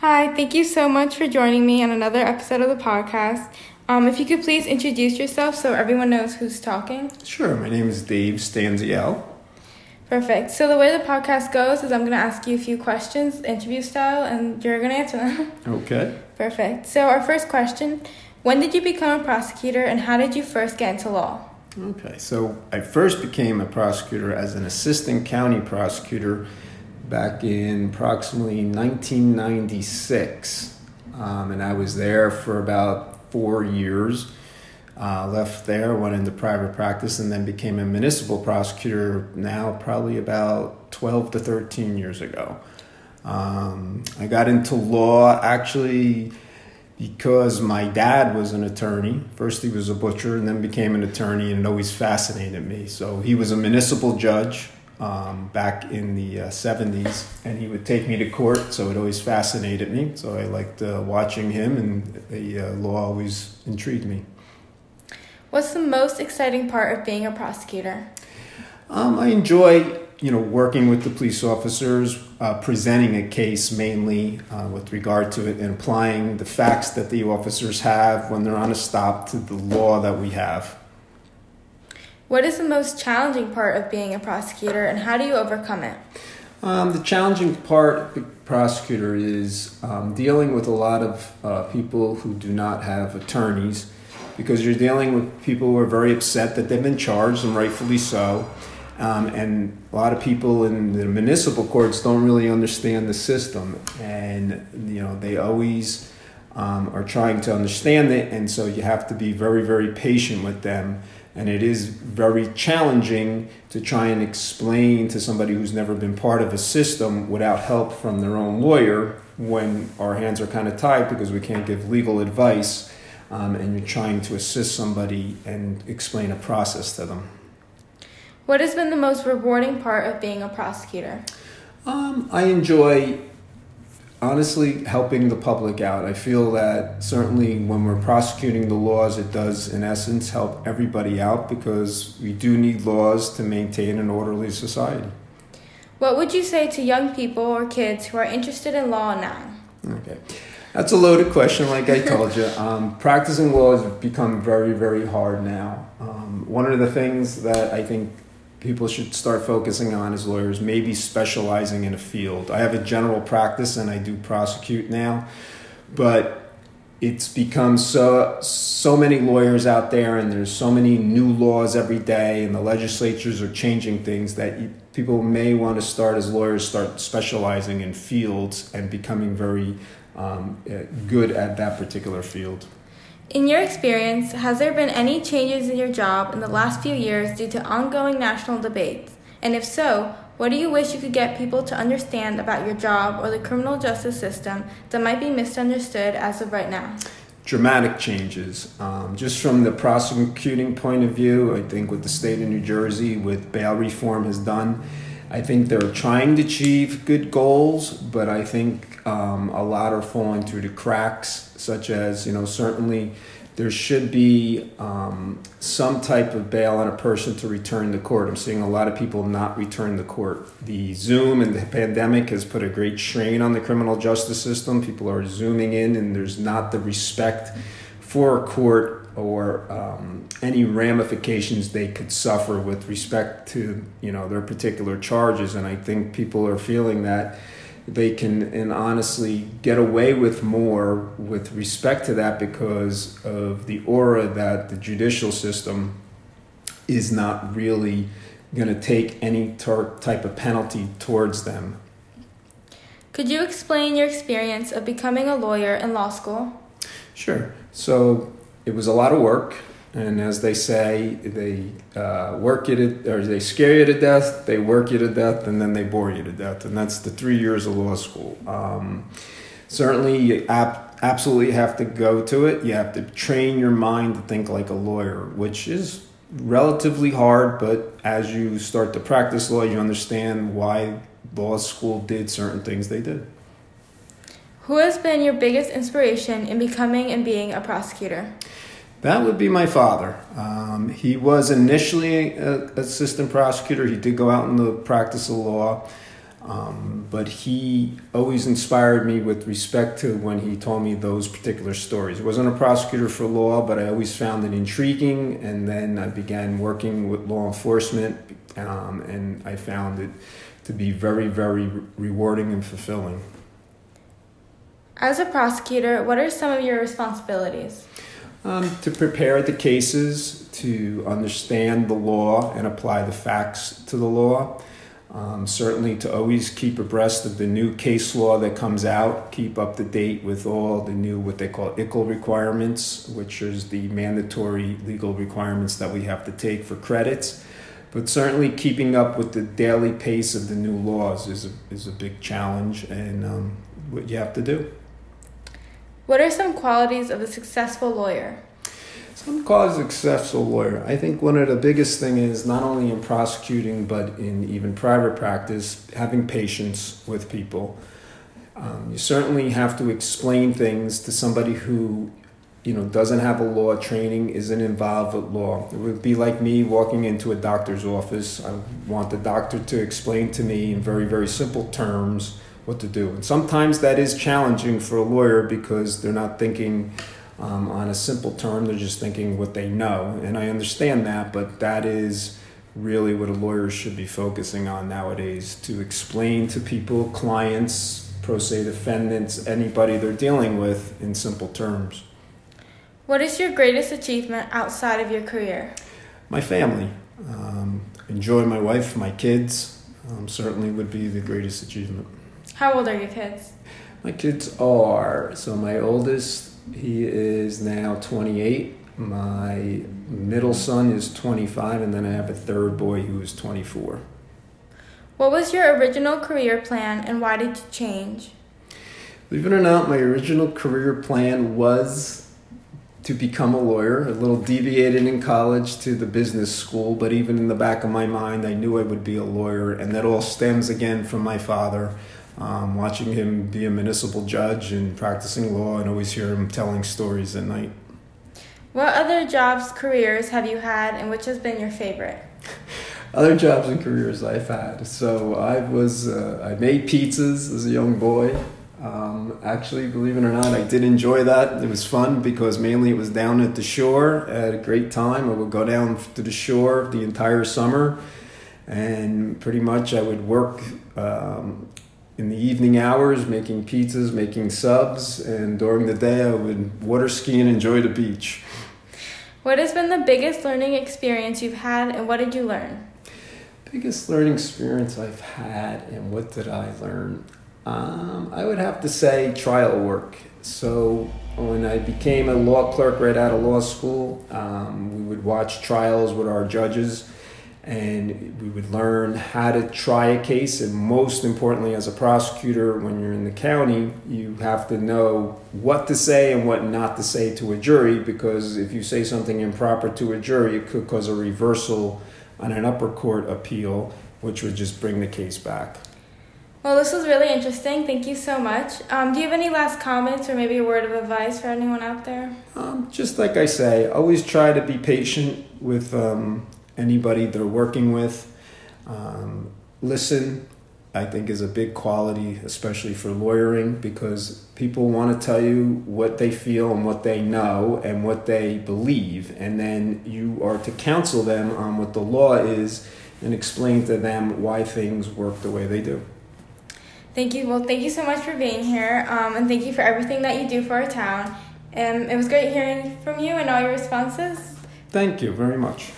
Hi, thank you so much for joining me on another episode of the podcast. Um, if you could please introduce yourself so everyone knows who's talking. Sure, my name is Dave Stanziale. Perfect. So the way the podcast goes is I'm going to ask you a few questions, interview style, and you're going to answer them. Okay. Perfect. So our first question, when did you become a prosecutor and how did you first get into law? Okay, so I first became a prosecutor as an assistant county prosecutor back in approximately 1996. Um, and I was there for about four years. Uh, left there, went into private practice, and then became a municipal prosecutor now, probably about 12 to 13 years ago. Um, I got into law actually because my dad was an attorney. First, he was a butcher and then became an attorney, and it always fascinated me. So, he was a municipal judge um, back in the uh, 70s, and he would take me to court, so it always fascinated me. So, I liked uh, watching him, and the uh, law always intrigued me. What's the most exciting part of being a prosecutor? Um, I enjoy, you know, working with the police officers, uh, presenting a case mainly uh, with regard to it, and applying the facts that the officers have when they're on a stop to the law that we have. What is the most challenging part of being a prosecutor, and how do you overcome it? Um, the challenging part, the prosecutor, is um, dealing with a lot of uh, people who do not have attorneys because you're dealing with people who are very upset that they've been charged, and rightfully so. Um, and a lot of people in the municipal courts don't really understand the system, and you know they always um, are trying to understand it, and so you have to be very, very patient with them. And it is very challenging to try and explain to somebody who's never been part of a system without help from their own lawyer when our hands are kind of tied because we can't give legal advice um, and you're trying to assist somebody and explain a process to them. What has been the most rewarding part of being a prosecutor? Um, I enjoy honestly helping the public out. I feel that certainly when we're prosecuting the laws, it does, in essence, help everybody out because we do need laws to maintain an orderly society. What would you say to young people or kids who are interested in law now? Okay. That's a loaded question, like I told you. Um, practicing law has become very, very hard now. Um, one of the things that I think people should start focusing on as lawyers, maybe specializing in a field. I have a general practice and I do prosecute now, but it's become so so many lawyers out there and there's so many new laws every day and the legislatures are changing things that you, people may want to start as lawyers start specializing in fields and becoming very um, uh, good at that particular field in your experience, has there been any changes in your job in the last few years due to ongoing national debates? And if so, what do you wish you could get people to understand about your job or the criminal justice system that might be misunderstood as of right now? Dramatic changes. Um, just from the prosecuting point of view, I think what the state of New Jersey with bail reform has done, I think they're trying to achieve good goals, but I think um, a lot are falling through the cracks, such as, you know, certainly there should be um, some type of bail on a person to return to court. I'm seeing a lot of people not return to court. The Zoom and the pandemic has put a great strain on the criminal justice system. People are zooming in, and there's not the respect for court or um, any ramifications they could suffer with respect to you know their particular charges. And i think people are feeling that they can and honestly get away with more with respect to that because of the aura that the judicial system is not really going to take any tar- type of penalty towards them. Could you explain your experience of becoming a lawyer in law school? Sure. So it was a lot of work. And as they say, they uh, work you to, or they scare you to death, they work you to death, and then they bore you to death. And that's the three years of law school. Um, certainly, you ap- absolutely have to go to it. You have to train your mind to think like a lawyer, which is relatively hard. But as you start to practice law, you understand why law school did certain things they did. Who has been your biggest inspiration in becoming and being a prosecutor? That would be my father. Um, he was initially an assistant prosecutor. He did go out in the practice of law. Um, but he always inspired me with respect to when he told me those particular stories. I wasn't a prosecutor for law, but I always found it intriguing. And then I began working with law enforcement, um, and I found it to be very, very rewarding and fulfilling. As a prosecutor, what are some of your responsibilities? Um, to prepare the cases, to understand the law and apply the facts to the law. Um, certainly, to always keep abreast of the new case law that comes out, keep up to date with all the new what they call ICLE requirements, which is the mandatory legal requirements that we have to take for credits. But certainly, keeping up with the daily pace of the new laws is a, is a big challenge and um, what you have to do. What are some qualities of a successful lawyer? Some qualities of a successful lawyer. I think one of the biggest thing is not only in prosecuting but in even private practice, having patience with people. Um, you certainly have to explain things to somebody who you know doesn't have a law training isn't involved with law it would be like me walking into a doctor's office i want the doctor to explain to me in very very simple terms what to do. And sometimes that is challenging for a lawyer because they're not thinking um, on a simple term, they're just thinking what they know. And I understand that, but that is really what a lawyer should be focusing on nowadays to explain to people, clients, pro se defendants, anybody they're dealing with in simple terms. What is your greatest achievement outside of your career? My family. Um, enjoy my wife, my kids, um, certainly would be the greatest achievement. How old are your kids? My kids are so my oldest he is now 28. My middle son is 25 and then I have a third boy who is 24. What was your original career plan and why did you change? Believe it or not, my original career plan was to become a lawyer. A little deviated in college to the business school, but even in the back of my mind, I knew I would be a lawyer, and that all stems again from my father um, watching him be a municipal judge and practicing law and always hear him telling stories at night. What other jobs, careers have you had, and which has been your favorite? other jobs and careers I've had. So I was uh, I made pizzas as a young boy. Um, actually, believe it or not, I did enjoy that. It was fun because mainly it was down at the shore. I had a great time. I would go down to the shore the entire summer, and pretty much I would work um, in the evening hours making pizzas, making subs, and during the day I would water ski and enjoy the beach. What has been the biggest learning experience you've had, and what did you learn? Biggest learning experience I've had, and what did I learn? Um, I would have to say trial work. So when I became a law clerk right out of law school, um, we would watch trials with our judges and we would learn how to try a case. And most importantly as a prosecutor when you're in the county you have to know what to say and what not to say to a jury because if you say something improper to a jury it could cause a reversal on an upper court appeal which would just bring the case back. Well this was really interesting. Thank you so much. Um, do you have any last comments or maybe a word of advice for anyone out there? Um, just like i say always try to be patient with um, anybody they're working with. Um, listen, I think, is a big quality, especially for lawyering, because people want to tell you what they feel and what they know and what they believe, and then you are to counsel them on what the law is and explain to them why things work the way they do. Thank you. Well, thank you so much for being here, um, and thank you for everything that you do for our town. Um, it was great hearing from you and all your responses. Thank you very much.